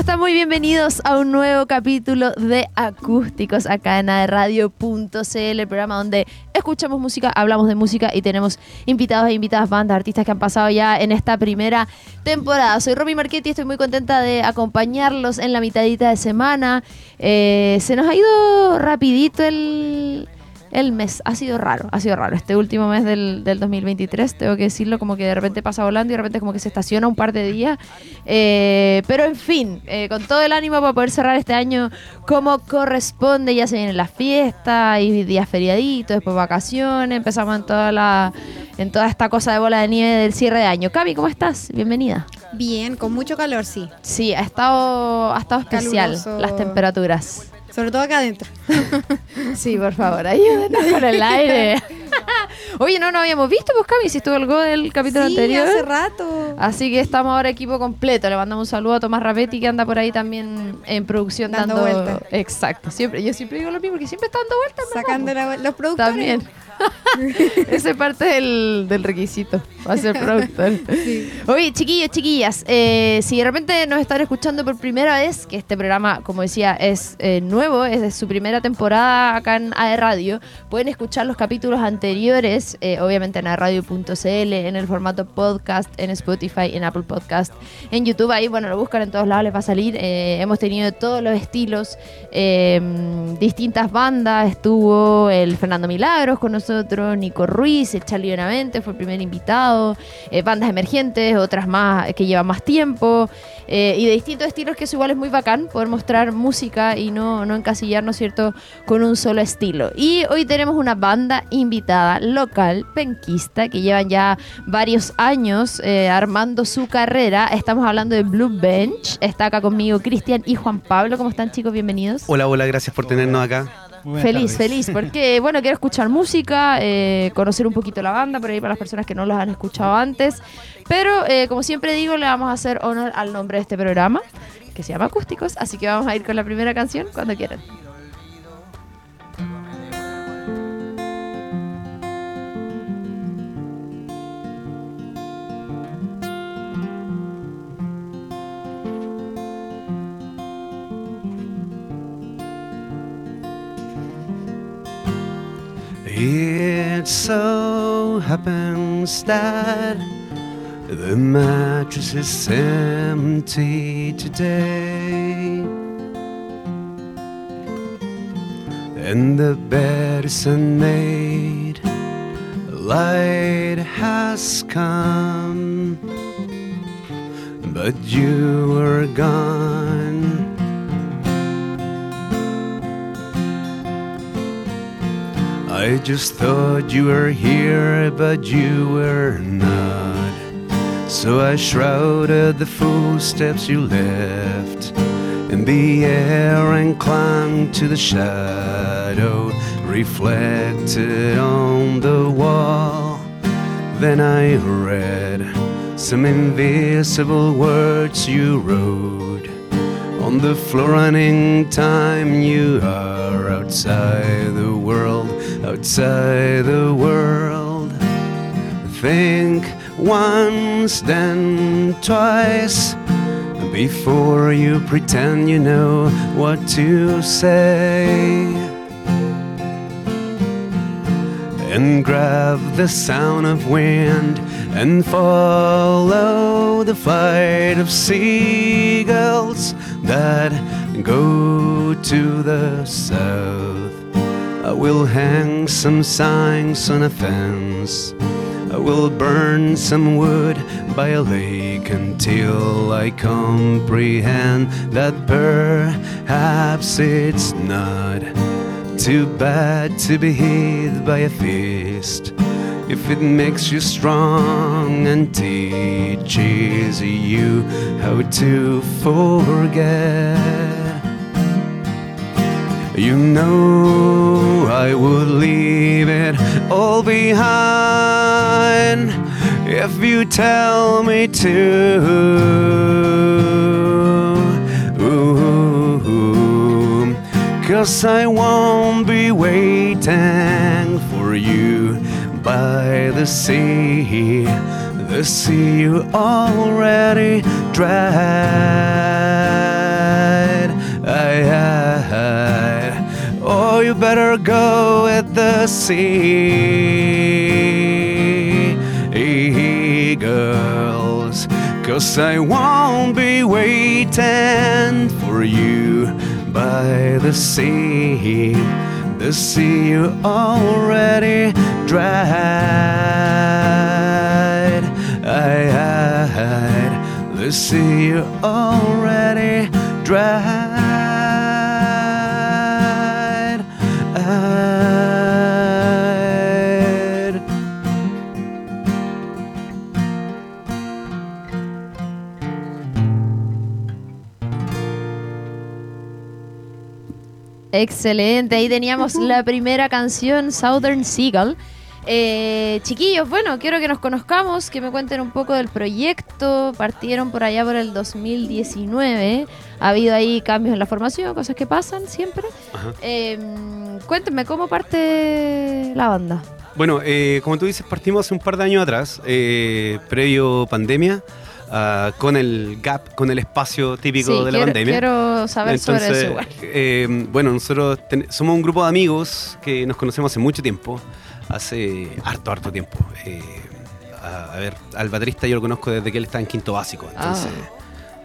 están? Muy bienvenidos a un nuevo capítulo de Acústicos acá en Radio.cl, el programa donde escuchamos música, hablamos de música y tenemos invitados e invitadas, bandas, artistas que han pasado ya en esta primera temporada. Soy Romy Marchetti, estoy muy contenta de acompañarlos en la mitadita de semana. Eh, se nos ha ido rapidito el el mes ha sido raro, ha sido raro. Este último mes del, 2023, tengo que decirlo, como que de repente pasa volando y de repente como que se estaciona un par de días. Eh, pero en fin, eh, con todo el ánimo para poder cerrar este año como corresponde, ya se vienen las fiestas y días feriaditos, después vacaciones, empezamos en toda la en toda esta cosa de bola de nieve del cierre de año. Cami, ¿cómo estás? Bienvenida. Bien, con mucho calor, sí. Sí, ha estado, ha estado especial las temperaturas. Sobre todo acá adentro. sí, por favor, ayúdenos con el aire. Oye, no nos habíamos visto, pues Cami, si estuvo algo del capítulo sí, anterior. hace rato. Así que estamos ahora equipo completo. Le mandamos un saludo a Tomás Rapetti que anda por ahí también en producción dando, dando vueltas. Exacto, siempre. Yo siempre digo lo mismo, porque siempre está dando vueltas. Sacando la, los productores. También. Ese es parte del, requisito, va a ser productor. Oye, chiquillos, chiquillas, eh, si de repente nos están escuchando por primera vez, que este programa, como decía, es eh, nuevo, es de su primera temporada acá en AE Radio, pueden escuchar los capítulos anteriores, eh, obviamente en aeradio.cl, en el formato podcast, en Spotify, en Apple Podcast, en YouTube, ahí, bueno, lo buscan en todos lados, les va a salir. hemos tenido todos los estilos, distintas bandas, estuvo el Fernando Milagros con nosotros otro Nico Ruiz, Charlie Benavente fue el primer invitado, eh, bandas emergentes, otras más que llevan más tiempo, eh, y de distintos estilos que eso igual es muy bacán, poder mostrar música y no, no encasillarnos, ¿cierto?, con un solo estilo. Y hoy tenemos una banda invitada local, penquista, que llevan ya varios años eh, armando su carrera. Estamos hablando de Blue Bench. Está acá conmigo Cristian y Juan Pablo. ¿Cómo están, chicos? Bienvenidos. Hola, hola, gracias por tenernos acá feliz, feliz, porque bueno, quiero escuchar música, eh, conocer un poquito la banda, por ahí para las personas que no los han escuchado antes. Pero eh, como siempre digo, le vamos a hacer honor al nombre de este programa, que se llama Acústicos, así que vamos a ir con la primera canción cuando quieran. It so happens that the mattress is empty today, and the bed is unmade. Light has come, but you are gone. Just thought you were here, but you were not. So I shrouded the footsteps you left in the air and clung to the shadow reflected on the wall. Then I read some invisible words you wrote on the floor, running time you are outside the world outside the world. Think once, then twice before you pretend you know what to say. And grab the sound of wind and follow the flight of seagulls that go to the south. I will hang some signs on a fence. I will burn some wood by a lake until I comprehend that perhaps it's not too bad to be hit by a fist if it makes you strong and teaches you how to forget. You know I would leave it all behind if you tell me to. Cause I won't be waiting for you by the sea, the sea you already drowned. better go with the sea, girls. Cause I won't be waiting for you by the sea. The sea you already dried. I, I, the sea you already dried. Excelente, ahí teníamos la primera canción, Southern Seagull. Eh, chiquillos, bueno, quiero que nos conozcamos, que me cuenten un poco del proyecto. Partieron por allá por el 2019. Ha habido ahí cambios en la formación, cosas que pasan siempre. Eh, cuéntenme, ¿cómo parte la banda? Bueno, eh, como tú dices, partimos hace un par de años atrás, eh, previo pandemia, ah, con el gap, con el espacio típico Sí, de la quiero, pandemia. quiero saber sobre Entonces, eso igual. eh, bueno, nosotros ten- somos un grupo de amigos que nos conocemos hace mucho tiempo, hace harto, harto tiempo. Eh, a, a ver, al baterista yo lo conozco desde que él estaba en quinto básico, entonces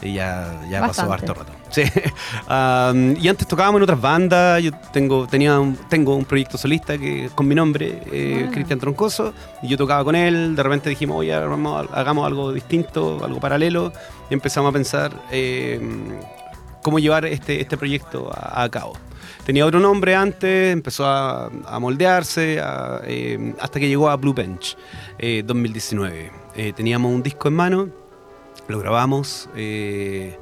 y ya, ya pasó harto rato. Sí. Am, y antes tocábamos en otras bandas, yo tengo, tenía un, tengo un proyecto solista que con mi nombre, eh, Ah. Cristian Troncoso, y yo tocaba con él, de repente dijimos, oye, hagamos, hagamos algo distinto, algo paralelo, y empezamos a pensar eh, cómo llevar este, este proyecto a, a cabo. Tenía otro nombre antes, empezó a, a moldearse, a, eh, hasta que llegó a Blue Bench, eh, 2019. Eh, teníamos un disco en mano, lo grabamos, eh,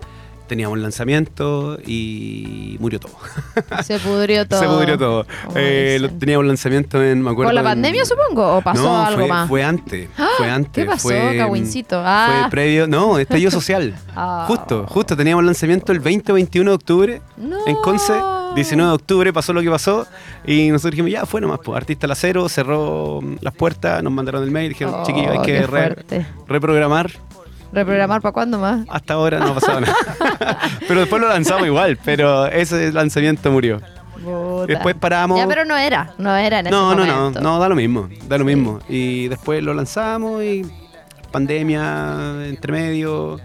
teníamos el lanzamiento y murió todo. Se pudrió todo. Se pudrió todo. Eh, lo- teníamos el lanzamiento en, me acuerdo. ¿Por la en- pandemia, supongo? ¿O pasó no, algo fue, más? fue antes. Fue antes. ¿Qué pasó, fue, Cagüincito? Ah. Fue previo. No, estallido social. Ah. Justo, justo. Teníamos el lanzamiento el 20 o 21 de octubre No. en Conce. 19 de octubre pasó lo que pasó. Y nosotros dijimos, ya fue nomás. Pues, Artista la cero cerró mm, las puertas, nos mandaron el mail. Dijeron, Oh, chiquillos, hay que re- reprogramar. ¿Reprogramar para cuándo más? Hasta ahora no ha pasado nada. pero después lo lanzamos igual. Pero ese lanzamiento murió. Puta. Después paramos. Ya, pero no era, no era en No, ese no, no, momento. no, da lo mismo, da lo mismo. Y después lo lanzamos y pandemia entre medio.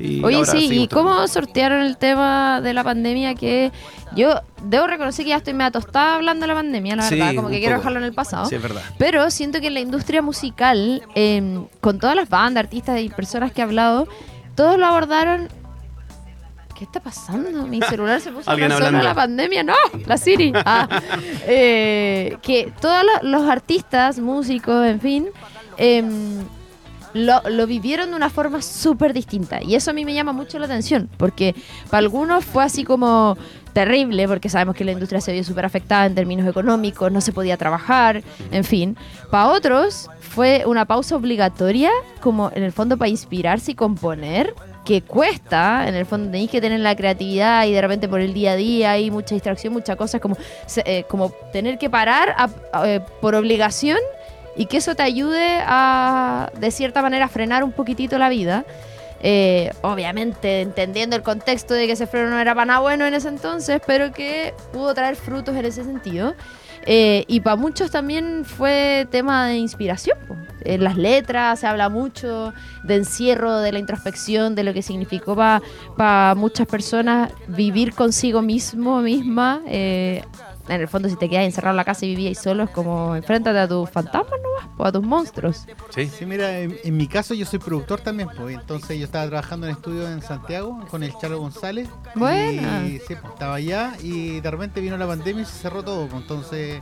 Y Oye, sí, ¿y cómo sortearon el tema de la pandemia? Que yo debo reconocer que ya estoy medio tostada hablando de la pandemia, la Sí, verdad, como que quiero dejarlo en el pasado. Sí, es verdad. Pero siento que en la industria musical, eh, con todas las bandas, artistas y personas que he hablado, todos lo abordaron. ¿Qué está pasando? Mi celular se puso Alguien hablando. la pandemia. No, la Siri. Ah. Eh, que todos lo- los artistas, músicos, en fin, em, lo, lo vivieron de una forma súper distinta. Y eso a mí me llama mucho la atención, porque para algunos fue así como terrible, porque sabemos que la industria se vio súper afectada en términos económicos, no se podía trabajar, en fin. Para otros fue una pausa obligatoria, como en el fondo para inspirarse y componer, que cuesta, en el fondo tenéis que tener la creatividad y de repente por el día a día hay mucha distracción, muchas cosas, como, eh, como tener que parar eh, por obligación y que eso te ayude a, de cierta manera, frenar un poquitito la vida. Eh, obviamente entendiendo el contexto de que ese freno no era para nada bueno en ese entonces, pero que pudo traer frutos en ese sentido. Eh, y para muchos también fue tema de inspiración. po. En las letras se habla mucho de encierro, de la introspección, de lo que significó para muchas personas vivir consigo mismo, misma. eh, en el fondo, si te quedas encerrado en la casa y vivías solo, es como enfréntate a tus fantasmas nomás, po, a tus monstruos. Sí. Sí, mira, en, en mi caso yo soy productor también, pues entonces yo estaba trabajando en estudio en Santiago con el Chalo González. Buena. Y sí, pues, estaba allá y de repente vino la pandemia y se cerró todo. pues, entonces,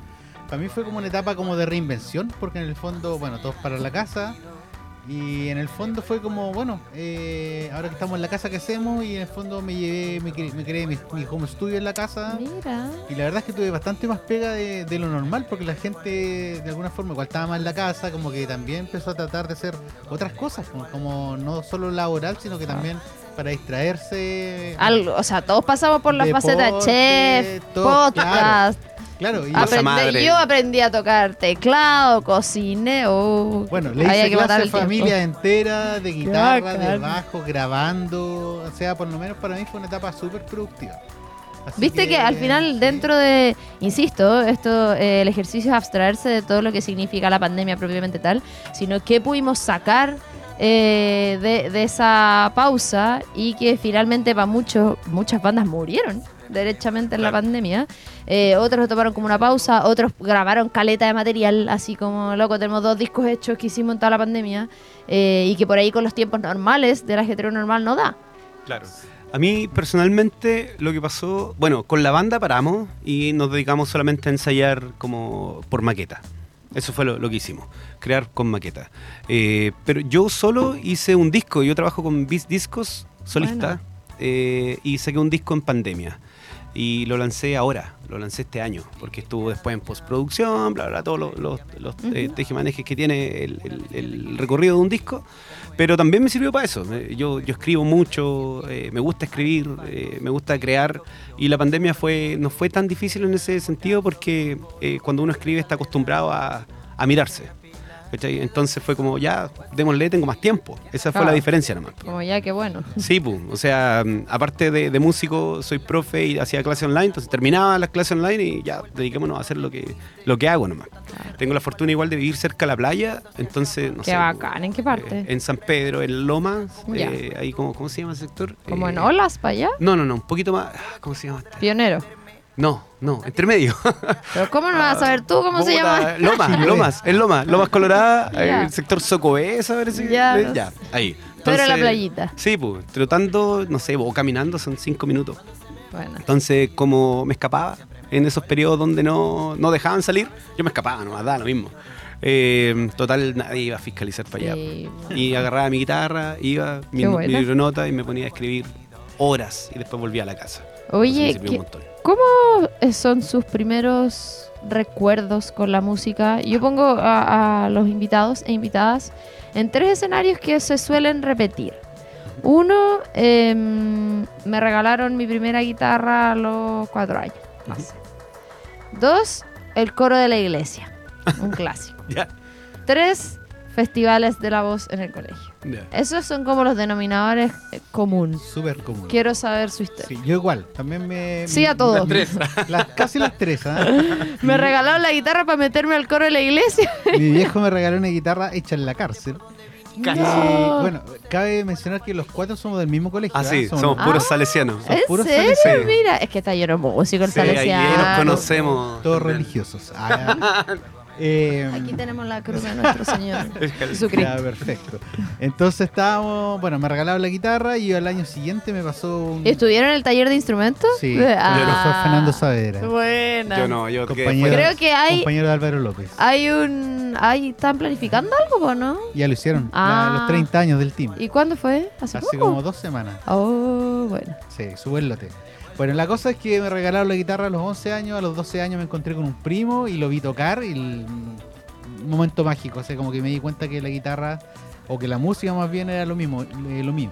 para mí fue como una etapa como de reinvención, porque en el fondo, bueno, todos para la casa. Y en el fondo fue como, bueno, eh, ahora que estamos en la casa, ¿qué hacemos? Y en el fondo me llevé, me, cre- me creé mi, mi home studio en la casa. Mira. Y la verdad es que tuve bastante más pega de, de lo normal porque la gente de alguna forma igual estaba más en la casa, como que también empezó a tratar de hacer otras cosas, como, como no solo laboral, sino que también para distraerse. Algo, o sea, todos pasamos por la Deporte, faceta chef, todo, podcast. Claro, y Masa aprende- madre. yo aprendí a tocar teclado, cociné. oh, bueno, le hice que matar clase el tiempo. familia entera, de guitarra, de bajo, grabando, o sea, por lo menos para mí fue una etapa súper productiva. Así Viste que, al final sí. dentro de, insisto, esto, eh, el ejercicio es abstraerse de todo lo que significa la pandemia propiamente tal, sino que pudimos sacar eh, de, de esa pausa y que finalmente para muchos, muchas bandas murieron derechamente en la pandemia. Eh, otros lo tomaron como una pausa, otros grabaron caleta de material, así como, loco, tenemos dos discos hechos que hicimos en toda la pandemia eh, y que por ahí con los tiempos normales del ajetreo normal no da. Claro. A mí personalmente lo que pasó, bueno, con la banda paramos y nos dedicamos solamente a ensayar como por maqueta. Eso fue lo, lo que hicimos, crear con maqueta. Eh, pero yo solo hice un disco, yo trabajo con Bis Discos, solista, eh, y saqué un disco en pandemia. Y lo lancé ahora, lo lancé este año, porque estuvo después en postproducción, bla, bla, todos los, los, los, eh, tejemanejes que tiene el, el- el recorrido de un disco. Pero también me sirvió para eso. Eh, Yo, yo escribo mucho, eh, me gusta escribir, eh, me gusta crear. Y la pandemia fue, no fue tan difícil en ese sentido porque eh, cuando uno escribe está acostumbrado a, a mirarse. ¿Cachai? Entonces fue como, ya, démosle, tengo más tiempo. Esa fue la diferencia nomás. Como ya, qué bueno. Sí, pues, o sea, mm, aparte de, de músico, soy profe y hacía clase online, entonces terminaba las clases online y ya, dediquémonos a hacer lo que, lo que hago nomás. Tengo la fortuna igual de vivir cerca de la playa, entonces, no Qué sé. bacán, ¿en qué parte? eh, en San Pedro, en Lomas, eh, ahí como, ¿cómo se llama ese sector? Como Eh, en olas para allá. No, no, no, un poquito más, ah, ¿cómo se llama? Pionero. No, no, entre medio. Pero ¿cómo no vas a saber tú cómo se llama? Lomas, Lomas, es Lomas, Lomas Colorada, eh, el sector Socobesa, parece que- Ya. ya, ahí. Pero en la Entonces, playita. Sí, pues, trotando, no sé, o caminando son cinco minutos. Bueno. Entonces, como me escapaba en esos periodos donde no, no dejaban salir, yo me escapaba, nomás, da lo mismo. Eh, total, nadie iba a fiscalizar para allá. Y- Y agarraba mi guitarra, iba, mi, mi libronota y me ponía a escribir horas y después volvía a la casa. Me Oye, sirvió ¿qué- un montón. ¿cómo son sus primeros recuerdos con la música? Yo pongo a, a los invitados e invitadas en tres escenarios que se suelen repetir. Uno, em, me regalaron mi primera guitarra a los cuatro años. Dos, el coro de la iglesia, un clásico. Tres, festivales de la voz en el colegio. Esos son como los denominadores eh, común. Súper común. Quiero saber su historia. Sí, yo igual, también me... Sí a todo. Las tres. Las, casi las tres, ¿ah? Me regalaron la guitarra para meterme al coro de la iglesia. Mi viejo me regaló una guitarra hecha en la cárcel. Casi. No. Y, bueno, cabe mencionar que los cuatro somos del mismo colegio. Ah, ¿ah? sí, somos Ah. puros salesianos. Son ¿En puros serio? salesianos. Mira, es que está lleno de músico el Sí, ahí salesiano. conocemos. Todos religiosos. Ah, eh, Aquí tenemos la cruz de nuestro Señor Ya, Jesucristo. perfecto. Entonces estábamos, bueno, me regalaron la guitarra y al año siguiente me pasó un... ¿Estuvieron en el taller de instrumentos? Sí, Ah. profesor Fernando Saavedra, Buena. Yo no, yo que Compañero. Creo que hay, compañero de Álvaro López. hay un... Hay, ¿Están planificando algo o no? Ya lo hicieron, Ah. la- los 30 años del team. ¿Y cuándo fue? ¿Hace, Hace poco? como dos semanas. Oh, bueno. Sí, sube el lote. Bueno, la cosa es que me regalaron la guitarra a los 11 años, a los 12 años me encontré con un primo y lo vi tocar y el- momento mágico, o sea, como que me di cuenta que la guitarra o que la música más bien era lo mismo, eh, lo mío.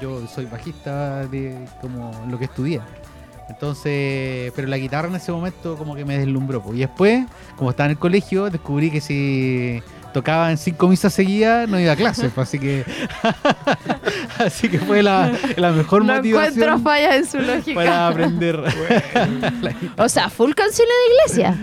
Yo soy bajista de como lo que estudié. Entonces, pero la guitarra en ese momento como que me deslumbró. po. Y después, como estaba en el colegio, descubrí que si tocaba en cinco misas seguidas no iba a clases, pues, así que así que fue la, la mejor No encuentro motivación fallas en su lógica. para aprender O sea, full canciones de iglesia.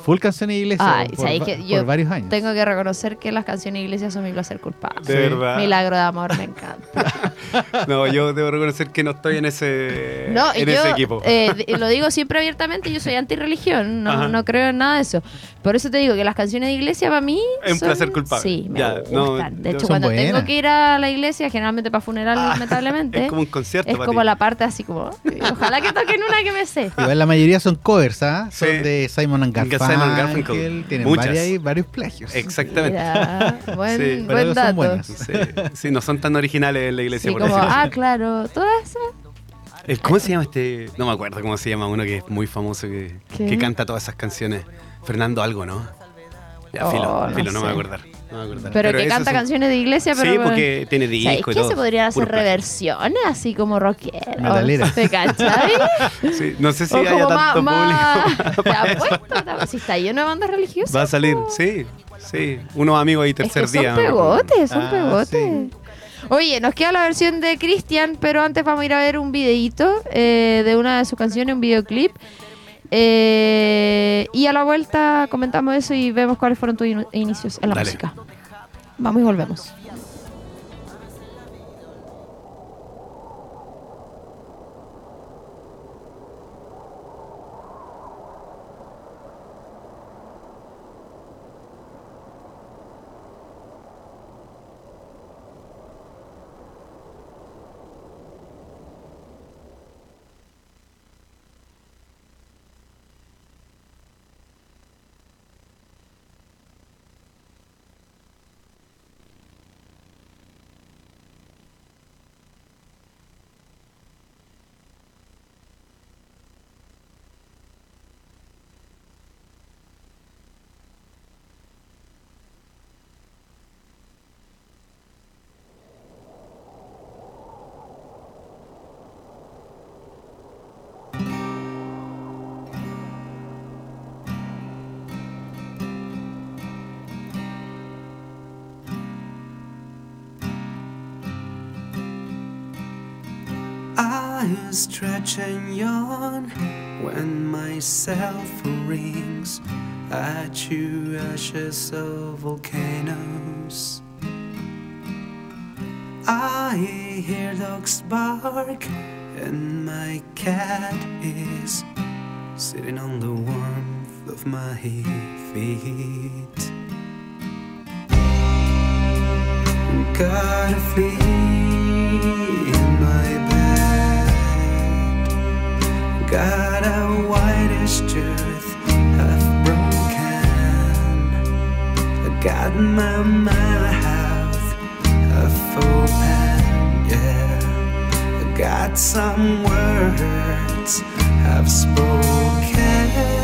Full canciones de iglesia Ay, por, ¿sabes va- que por yo varios años. Tengo que reconocer que las canciones de iglesia son mi placer culpable. De verdad. Milagro de amor, me encanta. No, yo debo reconocer que no estoy en ese, No, en yo ese equipo. eh, lo digo siempre abiertamente, yo soy antirreligión, no, Ajá. no creo en nada de eso. Por eso te digo que las canciones de iglesia para mí Es un son- placer culpable. Sí, me Ya, no, gustan. de yo- hecho, cuando buenas. tengo que ir a la iglesia, generalmente para funeral, Ah, lamentablemente, es como un concierto es para como ti. la parte así como, ojalá que toquen una que me sé. Igual la mayoría son covers, ¿ah? Son Sí. de Simon and Simon Garfunkel. And Garfunkel. Tienen Muchas. varias- varios plagios. Exactamente. Mira, buen, Sí, buen son dato. buenas. Sí, sí, no son tan originales en la iglesia, Sí, por como, ah, claro, todas esas. Eh, ¿Cómo se llama este? No me acuerdo cómo se llama uno que es muy famoso que, que canta todas esas canciones. Fernando algo, ¿no? Ya, Oh, filo, no filo, no, me sé. voy a acordar. No me acordar. Pero, que canta son- canciones de iglesia, pero. Sí, porque tiene ¿Sabéis disco y que todo. se podrían hacer Puro reversiones así como? Metaleras. ¿Te cachai? Sí, no sé si o haya tanto más, público. ¿Te apuesto? ¿Te- Si está lleno de bandas religiosas. Va a salir, sí, sí. Unos amigos ahí Es tercer que son día. acuerdo. pegotes, son Ah, pegotes. sí. Oye, nos queda la versión de Cristian, pero antes vamos a ir a ver un videíto eh, de una de sus canciones, un videoclip. Eh, y a la vuelta comentamos eso y vemos cuáles fueron tus in- inicios en la Dale. música. Vamos y volvemos. I stretch and yawn when my cell phone rings. I chew ashes of volcanoes. I hear dogs bark, and my cat is sitting on the warmth of my feet. Gotta flee broken. I got my mouth yeah. I got some words I've spoken.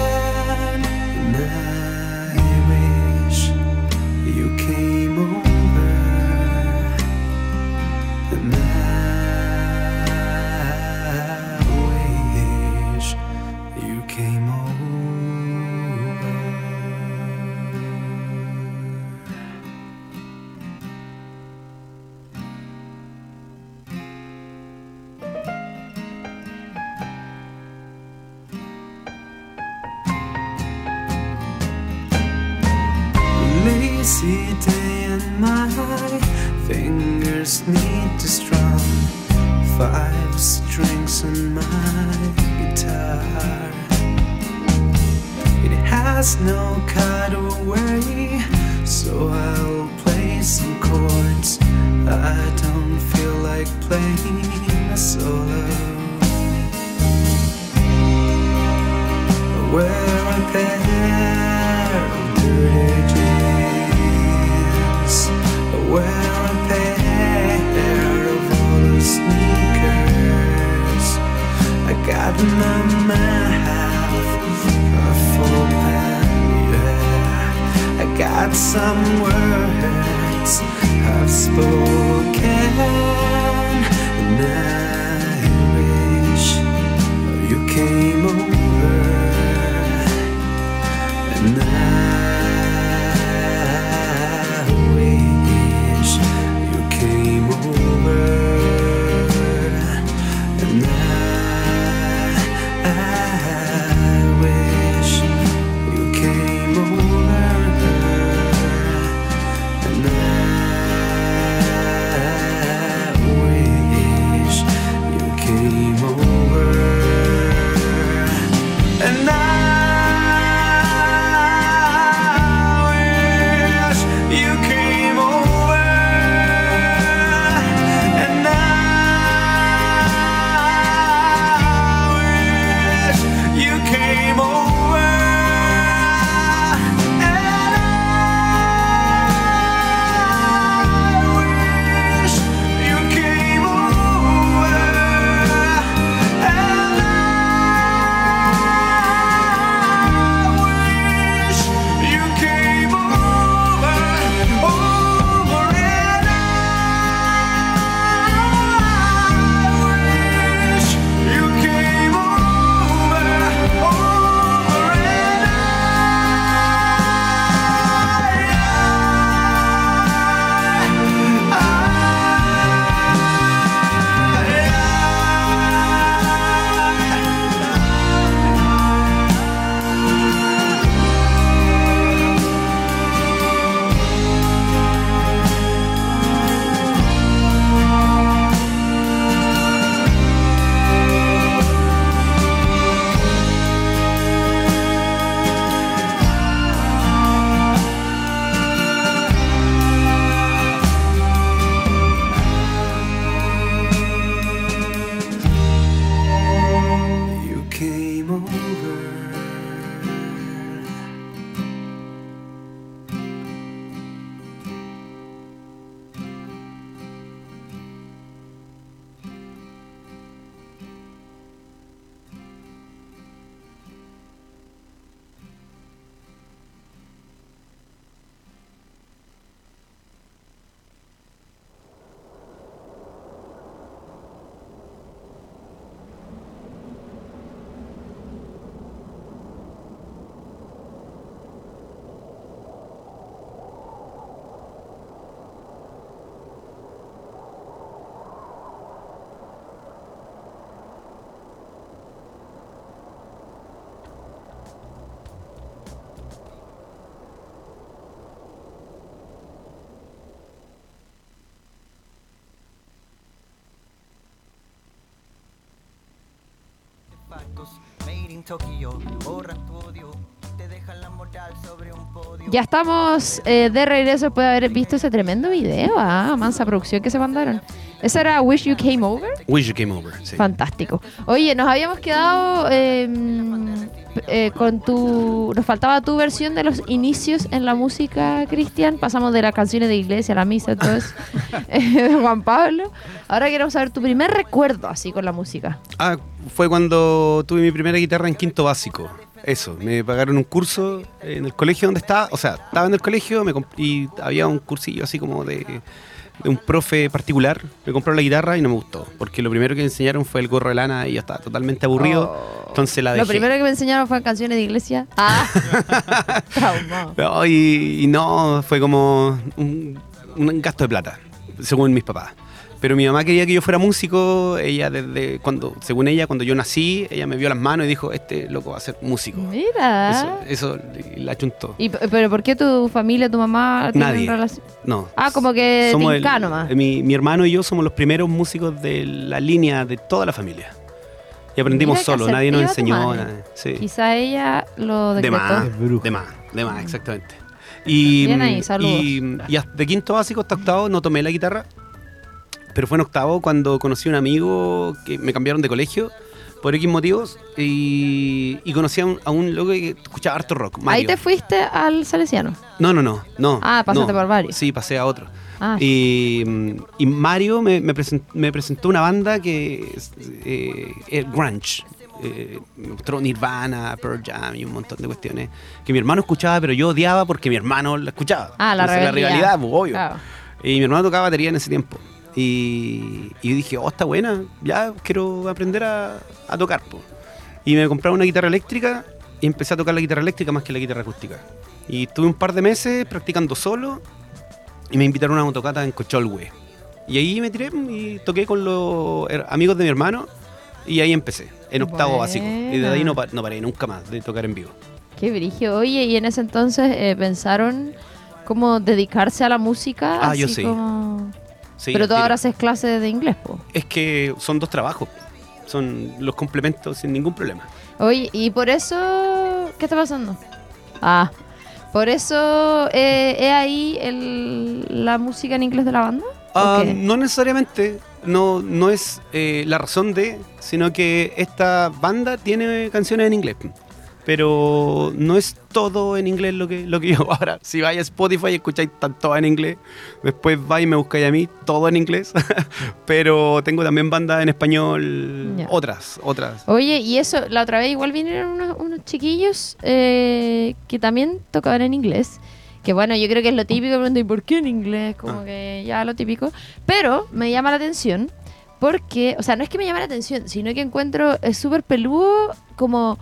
Lazy day and my fingers need to strum five strings on my guitar. It has no cutaway, so I'll play some chords. I don't feel like playing a solo. Wear a pair of dirty of sneakers. I got my mouth yeah. I got some words I've spoken, and I wish you came over. Ya estamos eh, de regreso. Puede haber visto ese tremendo video. Ah, mansa producción que se mandaron. Ese era Wish You Came Over. Wish You Came Over. sí. Fantástico. Oye, nos habíamos quedado eh, eh, con tu. Nos faltaba tu versión de los inicios en la música, Cristian. Pasamos de las canciones de iglesia a la misa, todo eso. de Juan Pablo. Ahora queremos saber tu primer recuerdo así con la música. Ah, fue cuando tuve mi primera guitarra en quinto básico. Eso, me pagaron un curso en el colegio donde estaba, o sea, estaba en el colegio me y había un cursillo así como de, de un profe particular. Me compró la guitarra y no me gustó, porque lo primero que me enseñaron fue el gorro de lana y yo estaba totalmente aburrido, entonces la dejé. Lo primero que me enseñaron fue canciones de iglesia. Ah, traumado. No, y, y no, fue como un, un gasto de plata, según mis papás. Pero mi mamá quería que yo fuera músico, ella desde cuando, según ella, cuando yo nací, ella me vio las manos y dijo, este loco va a ser músico. Mira. Eso, eso la chuntó. ¿Y, ¿Pero por qué tu familia, tu mamá tienen Nadie. relación? No. Ah, como que Somos el- nomás. mi, mi hermano y yo somos los primeros músicos de la línea de toda la familia. Y aprendimos solos, nadie nos enseñó nada. Sí. Quizá ella lo De decretó. más, Es bruja. de más, de más, exactamente. Y, Bien ahí, saludos. y, y hasta de quinto básico hasta octavo no tomé la guitarra, pero fue en octavo cuando conocí a un amigo que me cambiaron de colegio por X motivos y, y conocí a un, a un loco que escuchaba harto rock. Ahí Mario. te fuiste al Salesiano. No, no, no, no. Ah, pasaste no. por varios. Sí, pasé a otro. Ah, Y, y Mario me, me me presentó una banda que es eh, grunge. Eh, me mostró Nirvana, Pearl Jam y un montón de cuestiones que mi hermano escuchaba, pero yo odiaba porque mi hermano la escuchaba. Ah, la Entonces, rebeldía. rivalidad, pues, obvio. Claro. Y mi hermano tocaba batería en ese tiempo. Y, y yo dije, oh, está buena, ya quiero aprender a, a tocar. po. Y me compraba una guitarra eléctrica y empecé a tocar la guitarra eléctrica más que la guitarra acústica. Y estuve un par de meses practicando solo y me invitaron a una tocata en Cocholwe. Y ahí me tiré y toqué con los amigos de mi hermano y ahí empecé, en octavo básico. Y de ahí no, no paré nunca más de tocar en vivo. Qué brillo. Oye, y en ese entonces eh, pensaron cómo dedicarse a la música. Ah, yo sí. como- Sí, Pero tú ahora haces clases de inglés, po. Es que son dos trabajos, son los complementos sin ningún problema. Oye, y por eso. ¿Qué está pasando? Ah, por eso eh, es ahí el- la música en inglés de la banda. ¿O Ah, qué? no necesariamente, no, no es eh, la razón de, sino que esta banda tiene canciones en inglés. Pero no es todo en inglés lo que, lo que yo ahora. Si vais a Spotify y escucháis tan todo en inglés, después vais y me buscáis a mí, todo en inglés. Pero tengo también bandas en español, Ya. otras, otras. Oye, y eso, la otra vez igual vinieron unos, unos chiquillos eh, que también tocaban en inglés. Que bueno, yo creo que es lo típico, ¿y por qué en inglés? Como Ah. que ya lo típico. Pero me llama la atención porque, o sea, no es que me llame la atención, sino que encuentro súper peludo como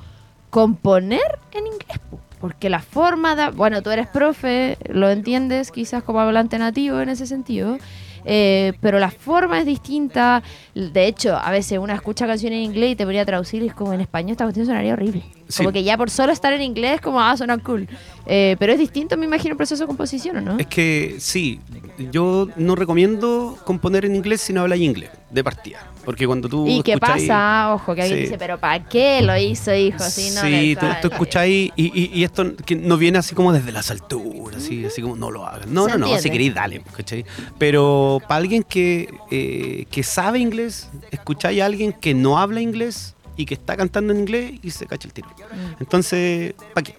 componer en inglés. po. Porque la forma de... Bueno, tú eres profe, lo entiendes quizás como hablante nativo en ese sentido. eh, pero la forma es distinta. De hecho, a veces una escucha canciones en inglés y te podría traducir y es como en español esta cuestión sonaría horrible. Sí. Como que ya por solo estar en inglés, como, ah, suena cool. Eh, pero es distinto, me imagino, el proceso de composición, ¿o no? Es que sí, yo no recomiendo componer en inglés si no hablas inglés, de partida. Porque cuando tú. ¿Y qué pasa? Ojo, que alguien Sí. dice, pero ¿para qué lo hizo, hijo? Si no sí, tú, sale". tú escucháis y, y- y esto que no viene así como desde las alturas, así, así como no lo hagan. No, no, no, si queréis, dale, ¿cachai? Pero para alguien que, eh, que sabe inglés, escucháis a alguien que no habla inglés y que está cantando en inglés y se cacha el tiro. Mm. Entonces, ¿para qué?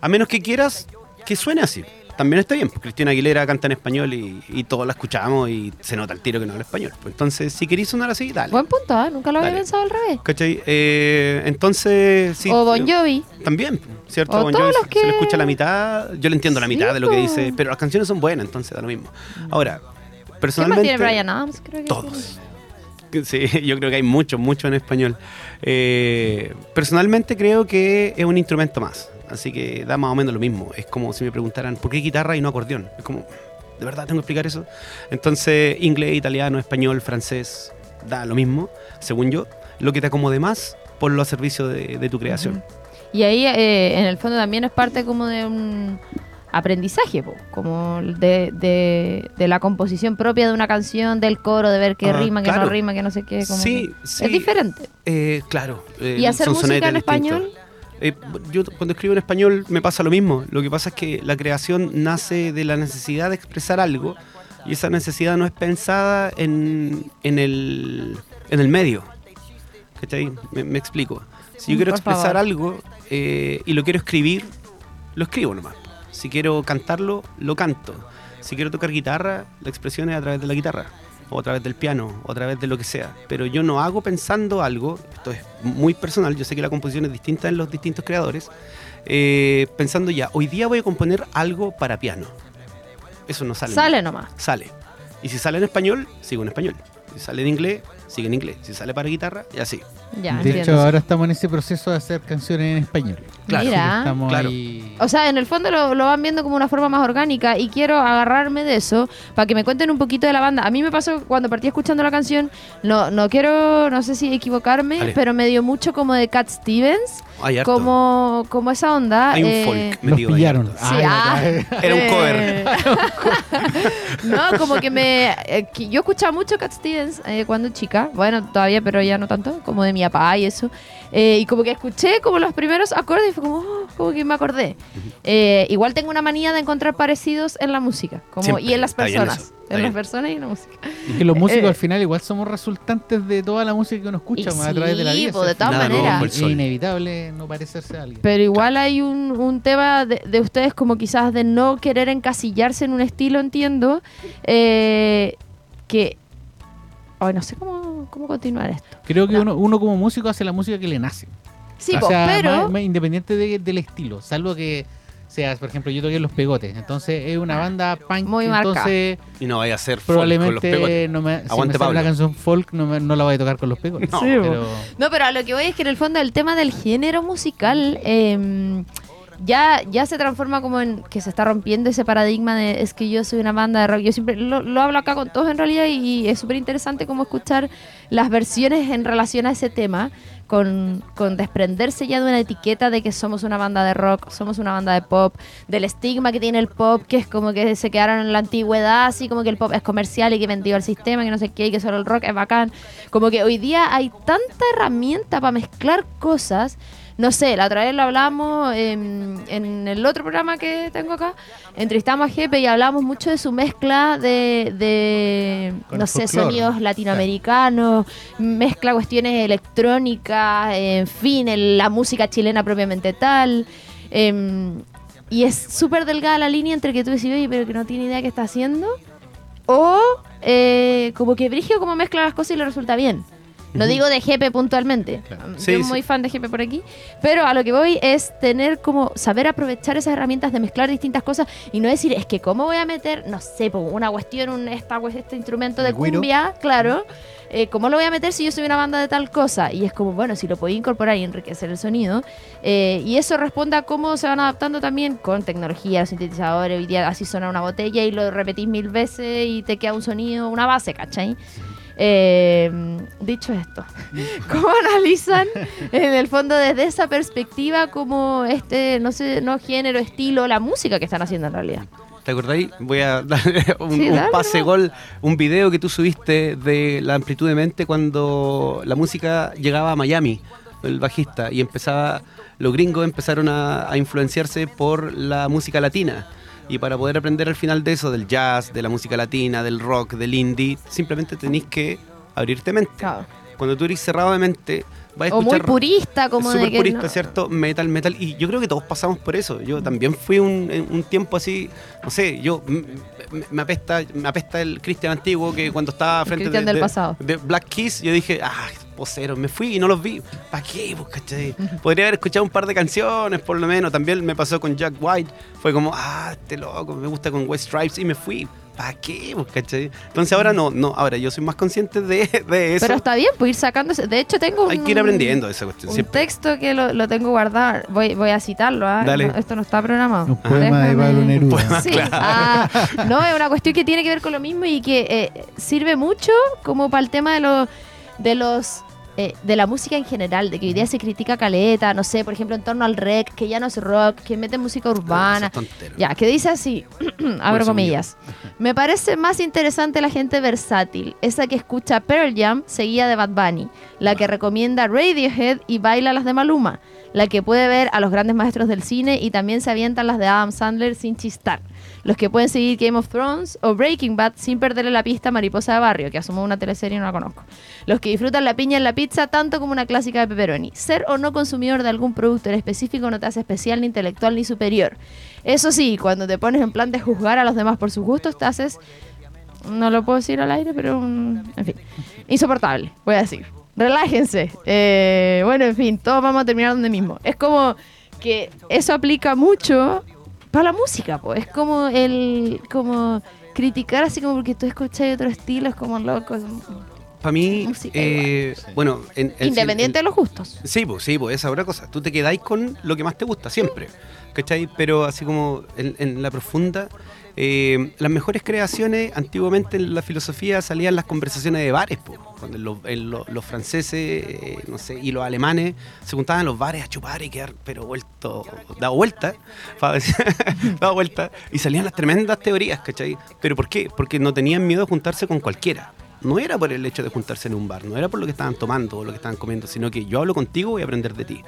A menos que quieras que suene así. También está bien, porque Cristina Aguilera canta en español y, y todos la escuchamos y se nota el tiro que no habla español. Pues entonces, si queréis sonar así, dale. Buen punto, ¿ah? Nunca lo había Dale. pensado al revés. ¿Cachai? Eh, entonces, sí. o Bon Jovi. También, ¿cierto? O Bon Jovi los se- que- se le escucha la mitad, yo le entiendo la Sí, mitad de lo que dice, pero las canciones son buenas, entonces da lo mismo. Ahora, ¿Qué más personalmente... tiene Brian Adams? Creo que Todos. Sí, yo creo que hay mucho, mucho en español. Eh, personalmente creo que es un instrumento más, así que da más o menos lo mismo. Es como si me preguntaran, ¿por qué guitarra y no acordeón? Es como, ¿de verdad tengo que explicar eso? Entonces, inglés, italiano, español, francés, da lo mismo, según yo. Lo que te acomode más, ponlo a servicio de, de tu creación. Y ahí, eh, en el fondo, también es parte como de un aprendizaje, po, como de, de, de la composición propia de una canción, del coro, de ver qué Ah, rima, qué claro. no rima, que no sé qué. Como Sí, sí. Es diferente. Eh, claro. eh, ¿Y hacer música en español? Eh, yo cuando escribo en español me pasa lo mismo. Lo que pasa es que la creación nace de la necesidad de expresar algo y esa necesidad no es pensada en, en, el, en el medio. ¿Cachai? Me, me explico. Si yo Mm, quiero por expresar favor. algo eh, y lo quiero escribir, lo escribo nomás. Si quiero cantarlo, lo canto. Si quiero tocar guitarra, la expresión es a través de la guitarra, o a través del piano, o a través de lo que sea. Pero yo no hago pensando algo, esto es muy personal, yo sé que la composición es distinta en los distintos creadores, eh, pensando ya, hoy día voy a componer algo para piano. Eso no sale. Sale nomás. Sale. Y si sale en español, sigo en español. Si sale en inglés, sigue en inglés. Si sale para guitarra, y así. Ya, de entiendo. hecho, ahora estamos en ese proceso de hacer canciones en español. Claro. Mira. Estamos Claro. ahí. O sea, en el fondo lo, lo van viendo como una forma más orgánica y quiero agarrarme de eso para que me cuenten un poquito de la banda. A mí me pasó cuando partí escuchando la canción, no, no quiero, no sé si equivocarme, Dale. pero me dio mucho como de Cat Stevens, Hay harto. como, como esa onda. Hay un eh, folk Los metido ahí pillaron. Sí, Ah, ah. ya. Era un cover. Eh, no, como que me. eh, que yo escuchaba mucho Cat Stevens eh, cuando chica. Bueno, todavía, pero ya no tanto. Como de mi papá y eso. Eh, y como que escuché como los primeros acordes y fue como, oh, como que me acordé. Eh, igual tengo una manía de encontrar parecidos en la música. Como, Siempre, y en las personas. En las personas y en la música. Y que los músicos Eh, al final igual somos resultantes de toda la música que uno escucha a través de la vida. po, de todas maneras. Es inevitable no parecerse a alguien. Pero igual hay un, un tema de, de ustedes como quizás de no querer encasillarse en un estilo, entiendo, eh, que... Ay, no sé cómo, cómo continuar esto. Creo que No. uno, uno como músico hace la música que le nace. Sí, o po, sea, pero... más- más independiente de- del estilo, salvo que seas, por ejemplo, yo toqué Los Pegotes, entonces es una banda punk, Muy marcada. entonces Y no vaya a ser folk con los probablemente pegotes. no me, si Aguante, me sale la Pablo. canción folk no, me- no la voy a tocar con Los Pegotes. No. Sí, pero No, pero a lo que voy es que en el fondo el tema del género musical eh, ya, ya se transforma como en que se está rompiendo ese paradigma de es que yo soy una banda de rock. Yo siempre lo, lo hablo acá con todos en realidad y es súper interesante como escuchar las versiones en relación a ese tema. Con, con desprenderse ya de una etiqueta de que somos una banda de rock, somos una banda de pop, del estigma que tiene el pop, que es como que se quedaron en la antigüedad, así como que el pop es comercial y que vendió al sistema, que no sé qué, y que solo el rock es bacán. Como que hoy día hay tanta herramienta para mezclar cosas. No sé, la otra vez lo hablamos en el otro programa que tengo acá. Entrevistamos a Jepe y hablamos mucho de su mezcla de, no sé, folclore. sonidos latinoamericanos, mezcla cuestiones electrónicas, en fin, la música chilena propiamente tal. em, y es súper delgada la línea entre que tú decís, oye, pero que no tiene idea qué está haciendo. O eh, como que Brigio como mezcla las cosas y le resulta bien. No digo de Jepe puntualmente. Claro. Yo Sí, muy fan de Jepe por aquí. Pero a lo que voy es tener como saber aprovechar esas herramientas de mezclar distintas cosas y no decir, es que cómo voy a meter, no sé, una cuestión, un, esta, este instrumento de cumbia, claro. eh, ¿Cómo lo voy a meter si yo soy una banda de tal cosa? Y es como, bueno, si lo podía incorporar y enriquecer el sonido. eh, y eso responde a cómo se van adaptando también con tecnología, sintetizadores. Hoy día así suena una botella y lo repetís mil veces y te queda un sonido, una base, ¿cachai? Eh, dicho esto, ¿cómo analizan en el fondo desde esa perspectiva como este, no sé, no género, estilo, la música que están haciendo en realidad? ¿Te acordáis? Voy a dar un, Sí, un pase gol, un video que tú subiste de la amplitud de mente cuando la música llegaba a Miami, el bajista, y empezaba, los gringos empezaron a, a influenciarse por la música latina. Y para poder aprender al final de eso, del jazz, de la música latina, del rock, del indie, simplemente tenéis que abrirte mente. Claro. Cuando tú eres cerrado de mente, vas a O muy escuchar purista, como súper de que purista, no- ¿cierto? Metal, metal. Y yo creo que todos pasamos por eso. Yo también fui un, un tiempo así, no sé, yo me apesta, me apesta el Cristian antiguo que cuando estaba frente Cristian de, del de- pasado. de Black Keys, yo dije, ah, poseros, me fui y no los vi. ¿Para qué? Pues, cachai? Podría haber escuchado un par de canciones, por lo menos. También me pasó con Jack White. Fue como, ah, este loco, me gusta con West Stripes y me fui. ¿Para qué? Pues, cachai? Entonces ahora no, no, ahora yo soy más consciente de, de eso. Pero está bien, pues ir sacando. ese- De hecho, tengo un, Hay que ir aprendiendo esa cuestión. un siempre. texto que lo, lo tengo guardado. Voy, voy a citarlo. ¿ah? Dale. No, esto no está programado. un poema de Pablo Neruda. Sí. Ah, no, es una cuestión que tiene que ver con lo mismo y que eh, sirve mucho como para el tema de, los de los eh, de la música en general, de que hoy día se critica caleta, no sé, por ejemplo, en torno al rec, que ya no es rock, que mete música urbana. Ya, que dice así, abro comillas. Me parece más interesante la gente versátil, esa que escucha Pearl Jam seguida de Bad Bunny, la que recomienda Radiohead y baila las de Maluma, la que puede ver a los grandes maestros del cine y también se avientan las de Adam Sandler sin chistar. Los que pueden seguir Game of Thrones o Breaking Bad sin perderle la pista Mariposa de Barrio, que asumo una teleserie y no la conozco. Los que disfrutan la piña en la pizza tanto como una clásica de pepperoni. Ser o no consumidor de algún producto en específico no te hace especial, ni intelectual, ni superior. Eso sí, cuando te pones en plan de juzgar a los demás por sus gustos, te haces, no lo puedo decir al aire, pero mm, en fin, insoportable, voy a decir. Relájense. Eh, bueno, en fin, todos vamos a terminar donde mismo. Es como que eso aplica mucho para la música, pues. Es como el, como criticar así como porque tú escuchas otro estilo, es como loco. Para mí, Música eh, bueno, en, en- Independiente de los gustos. Sí, pues, sí, pues esa es otra cosa. Tú te quedáis con lo que más te gusta siempre. ¿Cachai? Pero así como en, la profunda, eh, las mejores creaciones antiguamente en la filosofía salían las conversaciones de bares, cuando los, franceses, eh, no sé, y los alemanes se juntaban en los bares a chupar y quedar, pero vuelto, dado vuelta, dado vuelta, y salían las tremendas teorías, ¿cachai? ¿Pero por qué? Porque no tenían miedo de juntarse con cualquiera. No era por el hecho de juntarse en un bar, no era por lo que estaban tomando o lo que estaban comiendo, sino que yo hablo contigo y voy a aprender de ti.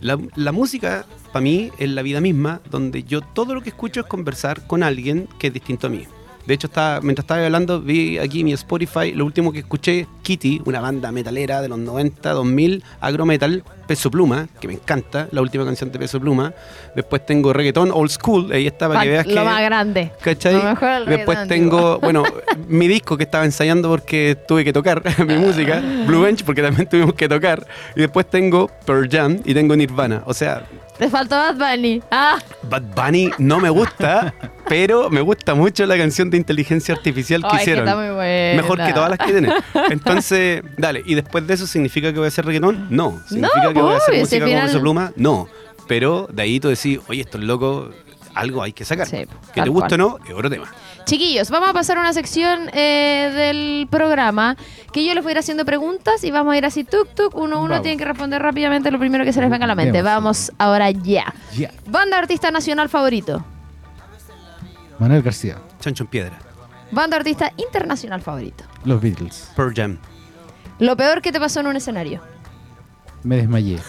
La, la música, para mí, es la vida misma, donde yo todo lo que escucho es conversar con alguien que es distinto a mí. De hecho, estaba, mientras estaba hablando, vi aquí mi Spotify, lo último que escuché, Kitty, una banda metalera de los 90, 2000, agrometal, Peso Pluma, que me encanta, la última canción de Peso Pluma. Después tengo reggaetón, old school, ahí está, para que veas lo que... más grande. ¿Cachai? Lo mejor Después tengo, bueno, mi disco que estaba ensayando porque tuve que tocar mi música, Blue Bench porque también tuvimos que tocar. Y después tengo Pearl Jam y tengo Nirvana. O sea, Te faltó Bad Bunny. Ah, Bad Bunny no me gusta, pero me gusta mucho la canción de inteligencia artificial que ay, que hicieron. está muy buena. Mejor que todas las que tienen. Entonces, dale, ¿y después de eso significa que voy a hacer reggaetón? No. ¿Significa No, que voy a hacer si música final- Peso Pluma? No. Pero de ahí tú decís, oye, estos locos, algo hay que sacar. Sí, que te guste o no, es otro tema. Chiquillos, vamos a pasar a una sección eh, del programa que yo les voy a ir haciendo preguntas y vamos a ir así tuk tuk. Uno a uno Vamos. tiene que responder rápidamente lo primero que se les venga a la mente. Vamos ahora ya. Ya. Banda artista nacional favorito. Manuel García, Chancho en piedra. Banda artista internacional favorito. Los Beatles. Pearl Jam. Lo peor que te pasó en un escenario. Me desmayé.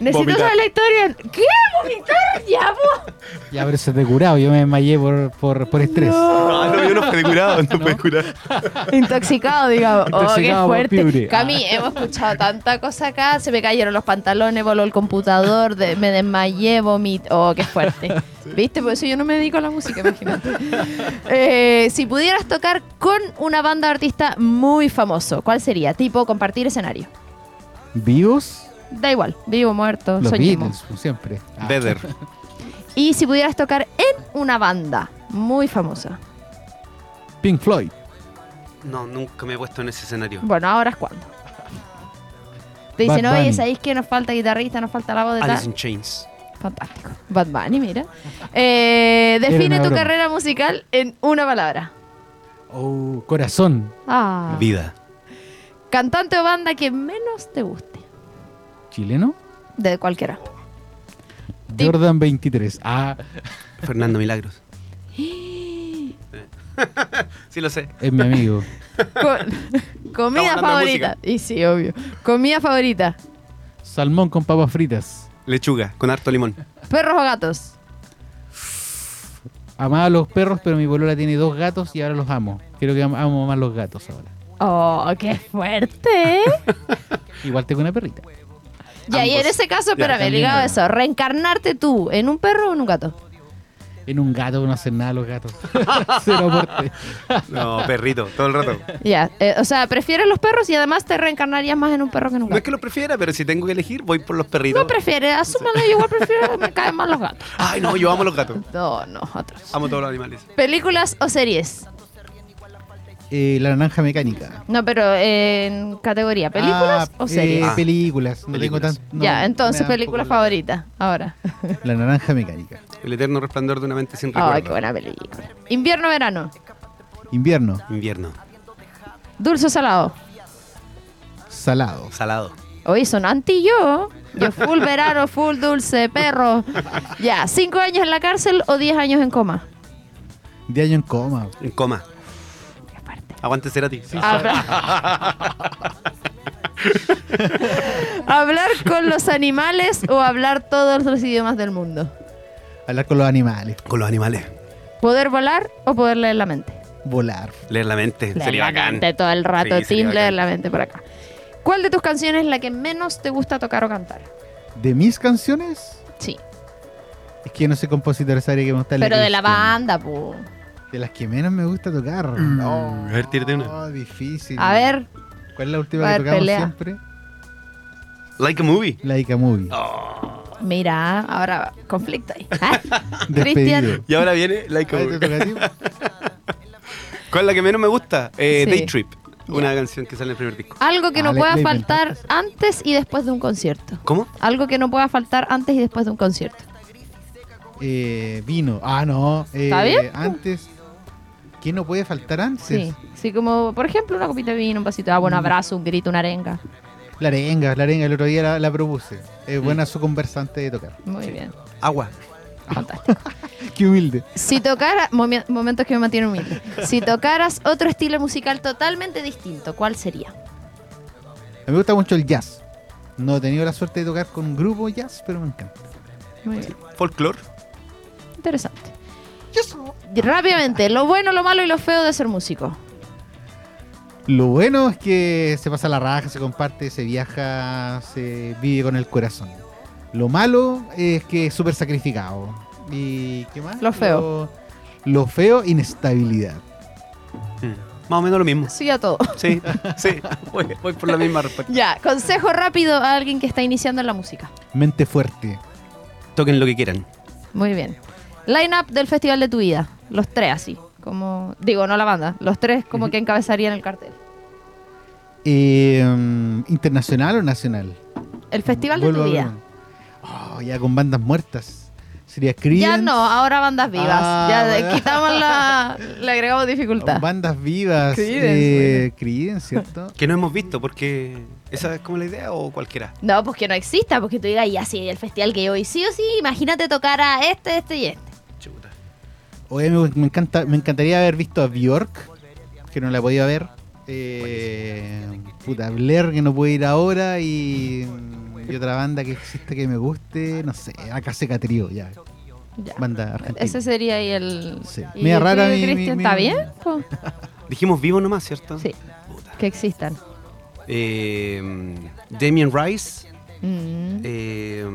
Necesito Vomitar. saber la historia. ¿Qué? ¿Vomitar? Ya, po. Ya, pero eso es de curado. Yo me desmayé por, por, por estrés. Ah, no, yo no fui curado, no puedes curar. Intoxicado, digamos. Oh, qué fuerte. piure. Cami, hemos escuchado tanta cosa acá. Se me cayeron los pantalones, voló el computador, de- me desmayé, vomité. Oh, qué fuerte. ¿Viste? Por eso yo no me dedico a la música, imagínate. Eh, si pudieras tocar con una banda de artista muy famoso, ¿cuál sería? Tipo, compartir escenario. ¿Vivos? Da igual, vivo, muerto, Los soñemos. Beatles, como siempre. Ah, Vedder. Y si pudieras tocar en una banda muy famosa. Pink Floyd. No, nunca me he puesto en ese escenario. Bueno, ahora es cuando. Te Bad dicen, oye, Bunny. ¿sabéis que nos falta guitarrista, nos falta la voz de Alice tal? in Chains. Fantástico. Bad Bunny, mira. Eh, define una tu broma. carrera musical en una palabra. Oh, corazón. Ah. Vida. Cantante o banda que menos te guste. ¿Chileno? De cualquiera. Jordan 23. Ah, Fernando Milagros. sí lo sé. es mi amigo. Co- comida favorita. Y sí, obvio. Comida favorita. Salmón con papas fritas. Lechuga, con harto limón. Perros o gatos. Amaba a los perros, pero mi bolola tiene dos gatos y ahora los amo. Creo que am- amo más los gatos ahora. Oh, qué fuerte. Igual tengo una perrita. Ya, y en ese caso, espérame, ligado a eso, reencarnarte tú en un perro o en un gato. En un gato no hacen nada los gatos. Cero aporte. No, perrito, todo el rato. Ya, eh, o sea, prefieres los perros y además te reencarnarías más en un perro que en un No es gato. que lo prefiera, pero si tengo que elegir, voy por los perritos. No prefieres, asúmalo, yo igual prefiero, me caen más los gatos. Ay, no, yo amo los gatos. No, no, otros. Amo todos los animales. ¿Películas o series? Eh, la naranja mecánica. No, pero eh, en categoría, ¿películas Ah, o eh, series? Ah. películas. No Películas. tengo tan- no, ya, entonces, me da un película poco favorita, ahora. La naranja mecánica. El eterno resplandor de una mente sin recuerdo. Ay, qué buena película. Invierno, verano. Invierno. Invierno. Dulce o salado. Salado. Salado. Hoy son anti yo. Yo full verano, full dulce, perro. Ya, ¿cinco años en la cárcel o diez años en coma? De año en coma. En coma. Aguante ser a ti. Habla- ¿Hablar con los animales o hablar todos los idiomas del mundo? Hablar con los animales. Con los animales. ¿Poder volar o poder leer la mente? Volar. Leer la mente. Leer Sería la bacán. mente todo el rato, Sí, leer la mente por acá. ¿Cuál de tus canciones es la que menos te gusta tocar o cantar? De mis canciones, Sí, es que yo no soy compositor, esa área que me gusta pero de la banda, pu. De las que menos me gusta tocar. Mm, No, a ver, tírate una. no, difícil. A ver, ¿Cuál es la última a que tocamos pelea. siempre? Like a movie. Laika Movie. Oh. mira, ahora conflicto ahí. Ah, Despedido. Cristian. Y ahora viene Like a movie. a. ¿Cuál es la que menos me gusta? Eh, Sí. Day Trip. Una canción que sale en el primer disco. Algo que Ah, no le- pueda le faltar inventaste. antes y después de un concierto. ¿Cómo? Algo que no pueda faltar antes y después de un concierto. Eh, vino. Ah, no. eh, ¿Está bien? Antes. ¿Qué no puede faltar antes? Sí, sí, como por ejemplo una copita de vino, un vasito de agua, un Mm. abrazo, un grito, una arenga. La arenga, la arenga. El otro día la, la propuse. Es buena su conversante de tocar. Muy bien, Agua. fantástico. Qué humilde. Si tocara, momi- momentos que me mantienen humilde. Si tocaras otro estilo musical totalmente distinto, ¿cuál sería? A mí me gusta mucho el jazz. No he tenido la suerte de tocar con un grupo jazz, pero me encanta. Muy bien, Folklore. interesante. Rápidamente, lo bueno, lo malo y lo feo de ser músico. Lo bueno es que se pasa la raja, se comparte, se viaja, se vive con el corazón. Lo malo es que es súper sacrificado. ¿Y qué más? Lo feo. Lo, lo feo, inestabilidad. Mm. Más o menos lo mismo. Sí a todo. Sí, sí. Voy, voy por la misma respuesta. Ya, consejo rápido a alguien que está iniciando en la música. Mente fuerte. Toquen lo que quieran. Muy bien. Line-up del festival de tu vida. Los tres así. Como, digo, no la banda. Los tres como que encabezarían el cartel. Eh, mm, ¿Internacional o nacional? El festival de tu vida. Oh, ya con bandas muertas. Sería Creedence. Ya no, ahora bandas vivas. Ah, ya quitamos la. Le agregamos dificultad. Bandas vivas. Creedence, eh, Creedence, ¿cierto? Que no hemos visto, porque esa es como la idea o cualquiera. No, pues que no exista, porque tú digas, ya sí, el festival que yo voy sí o sí, imagínate tocar a este, este y este. Chuta. Oye, me, me encanta, me encantaría haber visto a Bjork, que no la he podido ver. Eh, puta, Blair, que no puede ir ahora. Y, y otra banda que existe que me guste. No sé, acá se Trio, ya. Ya. Banda argentina. Ese sería ahí el. Sí. ¿Y Media tú, rara mi- ¿Está mi- bien? Dijimos vivo nomás, ¿cierto? Sí, Puta. que existan. Eh, Damien Rice. Mm. Eh,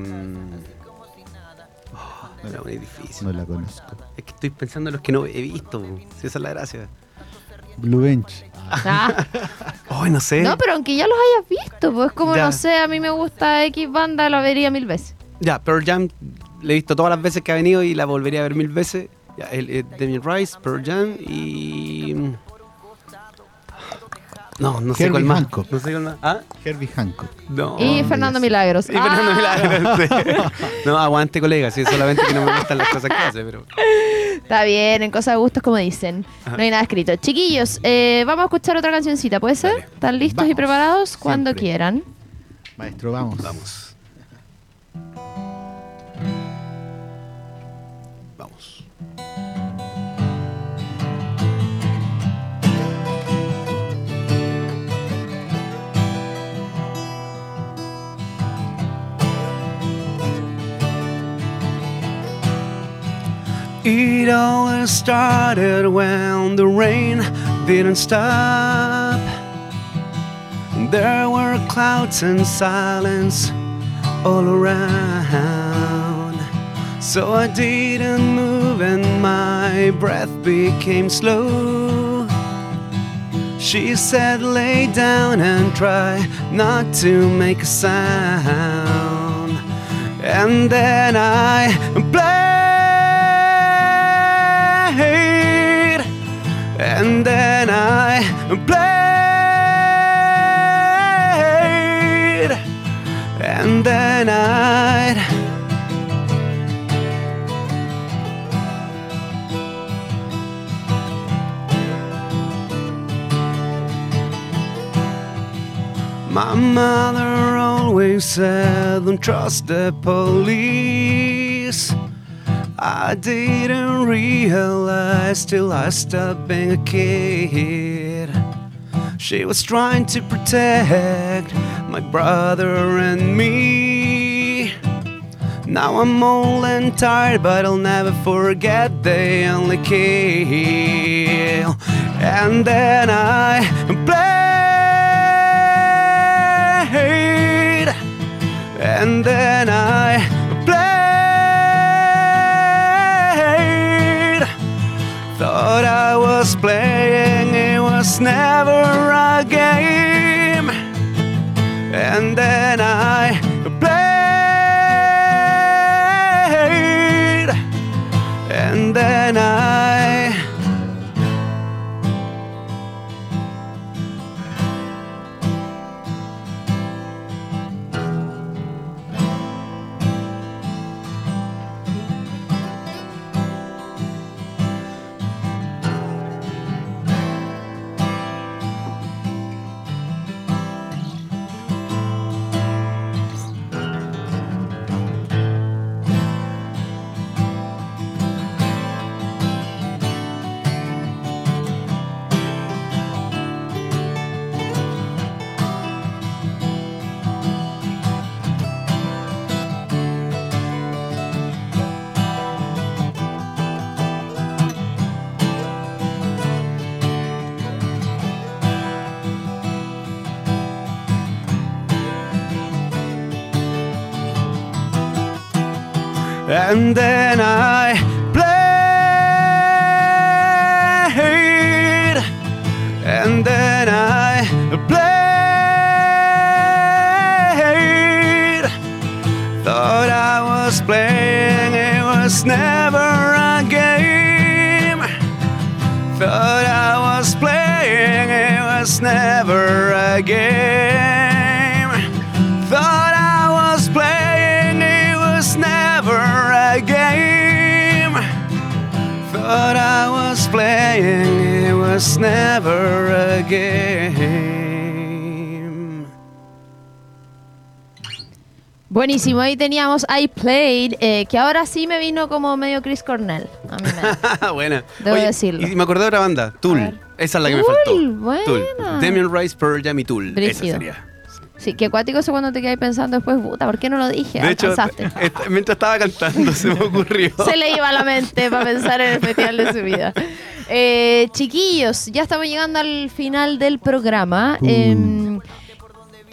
oh, era muy difícil. No la conozco. Es que estoy pensando en los que no he visto. Si esa es la gracia. Blue Bench. Ah, Ay, no sé. no, pero aunque ya los hayas visto, pues como Ya. no sé, a mí me gusta X banda, lo vería mil veces. Ya, Pearl Jam le he visto todas las veces que ha venido y la volvería a ver mil veces. Ya, el, el Damien Rice, Pearl Jam y. No, no sé Herbie cuál más. Hancock. No sé cuál más. ¿Ah? Herbie Hancock. No. y Fernando. Milagros. Y Fernando Ah, Milagros, sí. No, aguante, colega. Sí, solamente que no me gustan las cosas que hace, pero. Está bien, en cosas de gustos, como dicen. Ajá. No hay nada escrito. Chiquillos, eh, vamos a escuchar otra cancioncita, ¿puede ser? Dale. ¿Están listos y preparados? Cuando siempre. quieran. Maestro. Vamos. Vamos. It all started when the rain didn't stop. There were clouds and silence all around. So I didn't move and my breath became slow. She said, lay down and try not to make a sound. And then I and then I played, and then I'd. My mother always said, Don't trust the police. I didn't realize till I stopped being a kid. She was trying to protect my brother and me. Now I'm old and tired, but I'll never forget they only kill. And then I played, and then I playing, it was never a game. And then And then I played, and then I played. Thought I was playing, it was never a game. Thought I was playing, it was never a game. Playing, it was never a game. Buenísimo, ahí teníamos I Played, eh, que ahora sí me vino como medio Chris Cornell. A mí me- Buena. Debo decirlo. Y me acordé de otra banda, Tool. Esa es la que me faltó. buena. Tool. Damian Rice, Pearl Jam y Tool. Esa sería. Sí, que acuático eso cuando te quedas pensando después, puta, ¿por qué no lo dije? De hecho, est- mientras estaba cantando se me ocurrió. Se le iba a la mente para pensar en el festival de su vida. Eh, chiquillos, ya estamos llegando al final del programa. Uh. Em,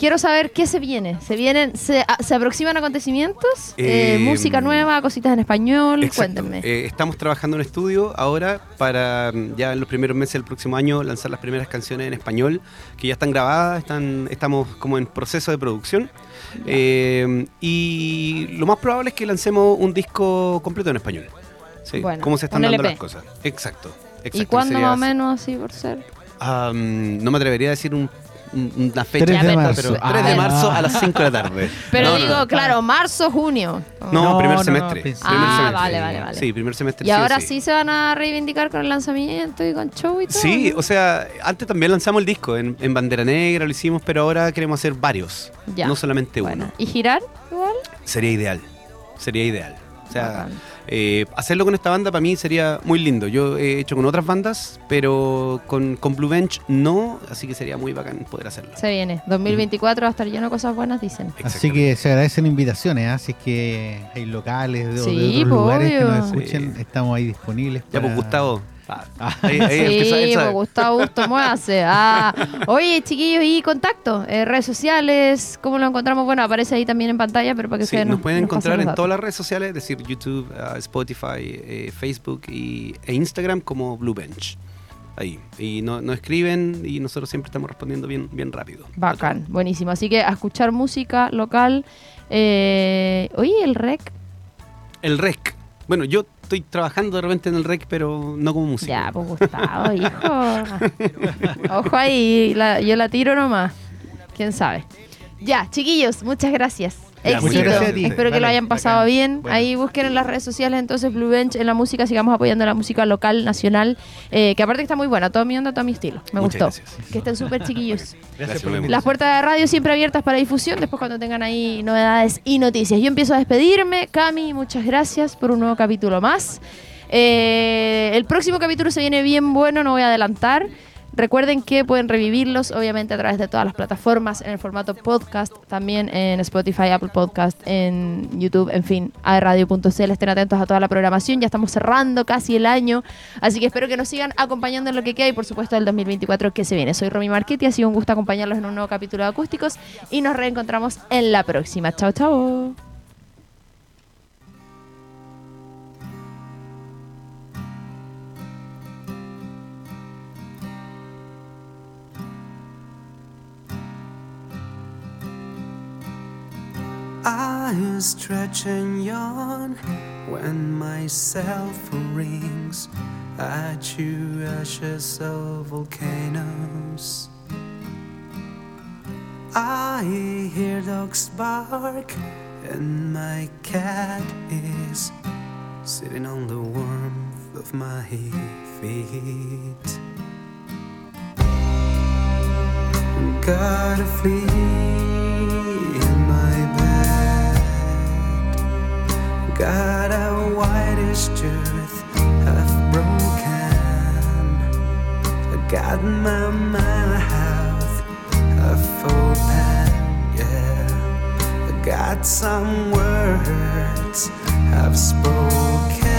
quiero saber qué se viene. ¿Se vienen, se, a- se aproximan acontecimientos? Eh, Em, música nueva, cositas en español. Exacto. Cuéntenme. Eh, estamos trabajando en estudio ahora para mm, ya en los primeros meses del próximo año lanzar las primeras canciones en español que ya están grabadas, están, estamos como en proceso de producción. Eh, y lo más probable es que lancemos un disco completo en español. Sí, Bueno, cómo se están dando las cosas. Exacto. ¿Y cuándo más o menos así por ser? Ah, no me atrevería a decir un- una fecha. 3 de marzo. Pero 3 de Ah, marzo no. a las 5 de la tarde. Pero No, no, digo, no. claro, marzo, junio. No, No, primer no, no, semestre. pensé- primer Ah, semestre. vale, vale, vale. Sí, primer semestre. Y o ahora sí. sí se van a reivindicar con el lanzamiento y con show y todo. Sí, o sea, antes también lanzamos el disco en, en Bandera Negra, lo hicimos, pero ahora queremos hacer varios, Ya. no solamente Bueno, uno. ¿Y girar igual? Sería ideal, sería ideal. O sea, eh, hacerlo con esta banda para mí sería muy lindo. Yo he hecho con otras bandas, pero con, con Blue Bench no, así que sería muy bacán poder hacerlo. Se viene. 2024 va a estar lleno de cosas buenas, dicen. Así que se agradecen invitaciones, ¿ah? así que hay locales de, de Sí, otros lugares que nos escuchen, estamos ahí disponibles. Ya, pues Gustavo. Ah, Ah. ahí- ahí el que sabe, él Sí, sabe. pues Gustavo Gusto muévase. Ah, oye, chiquillos, y contacto, eh, redes sociales, ¿cómo lo encontramos? Bueno, aparece ahí también en pantalla, pero para que Sí, ustedes nos pueden nos pasen encontrar en todas las redes sociales, es decir, YouTube, ah, Spotify, eh, Facebook y, e Instagram como Blue Bench. Ahí. Y no- nos escriben y nosotros siempre estamos respondiendo bien, bien rápido. Bacán, buenísimo. Así que a escuchar música local. Eh, oye, el rec. El REC. Bueno, yo estoy trabajando de repente en el REC, pero no como músico. Ya, pues Gustavo, hijo. Ojo ahí, la- yo la tiro nomás. ¿Quién sabe? Ya, chiquillos, muchas gracias. Muchas Éxito. gracias a ti. Espero que lo hayan pasado bacán. bien. Bueno. Ahí busquen en las redes sociales entonces Blue Bench en la música, sigamos apoyando la música local, nacional, eh, que aparte está muy buena, todo mi onda, todo mi estilo. Me Muchas gustó. gracias. Que estén súper chiquillos. Gracias por. Las puertas de radio siempre abiertas para difusión, después cuando tengan ahí novedades y noticias. Yo empiezo a despedirme. Cami, muchas gracias por un nuevo capítulo más. Eh, el próximo capítulo se viene bien bueno, no voy a adelantar. Recuerden que pueden revivirlos, obviamente, a través de todas las plataformas, en el formato podcast, también en Spotify, Apple Podcast, en YouTube, en fin, aerradio.cl. Estén atentos a toda la programación. Ya estamos cerrando casi el año, así que espero que nos sigan acompañando en lo que queda y, por supuesto, el 2024 que se viene. Soy Romy Marchetti, ha sido un gusto acompañarlos en un nuevo capítulo de Acústicos y nos reencontramos en la próxima. Chao, chao. I stretch and yawn when my cell phone rings. I chew ashes of volcanoes. I hear dogs bark, and my cat is sitting on the warmth of my feet. Gotta flee God, our widest earth hath broken. God, my mouth hath opened. Yeah, God, some words have spoken.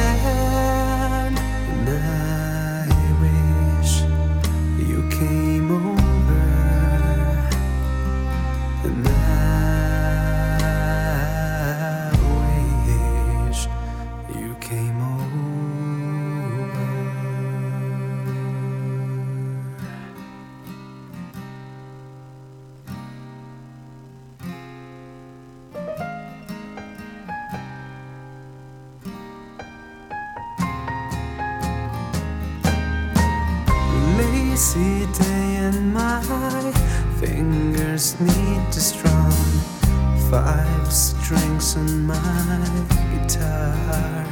Lazy day and my fingers need to strum five strings on my guitar.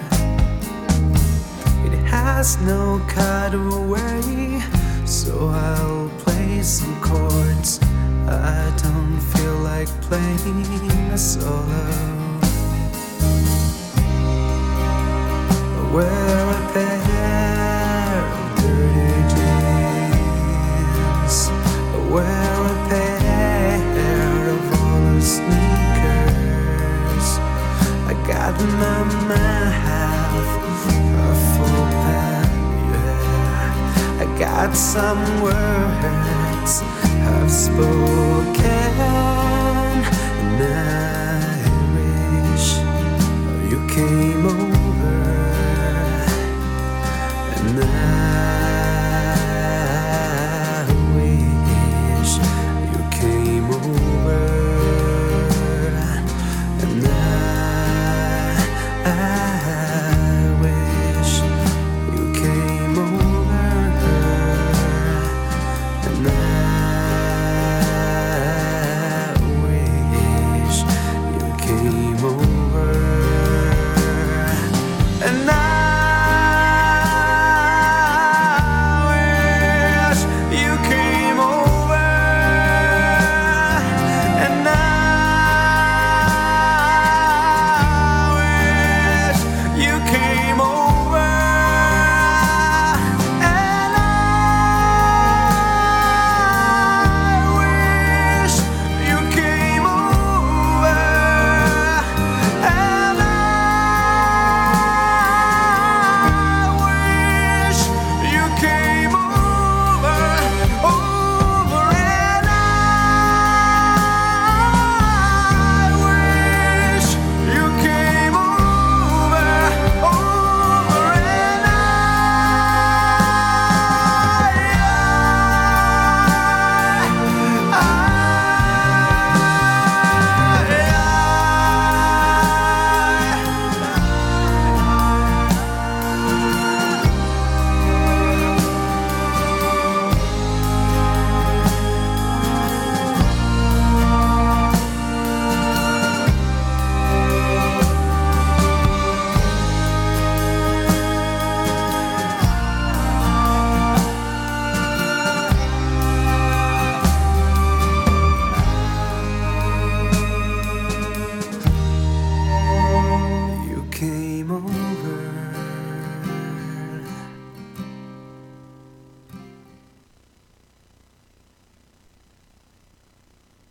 It has no cutaway, so I'll play some chords. I don't feel like playing a solo. Wear my mouth full pen, yeah. I got some words I've spoken, and I wish you came over.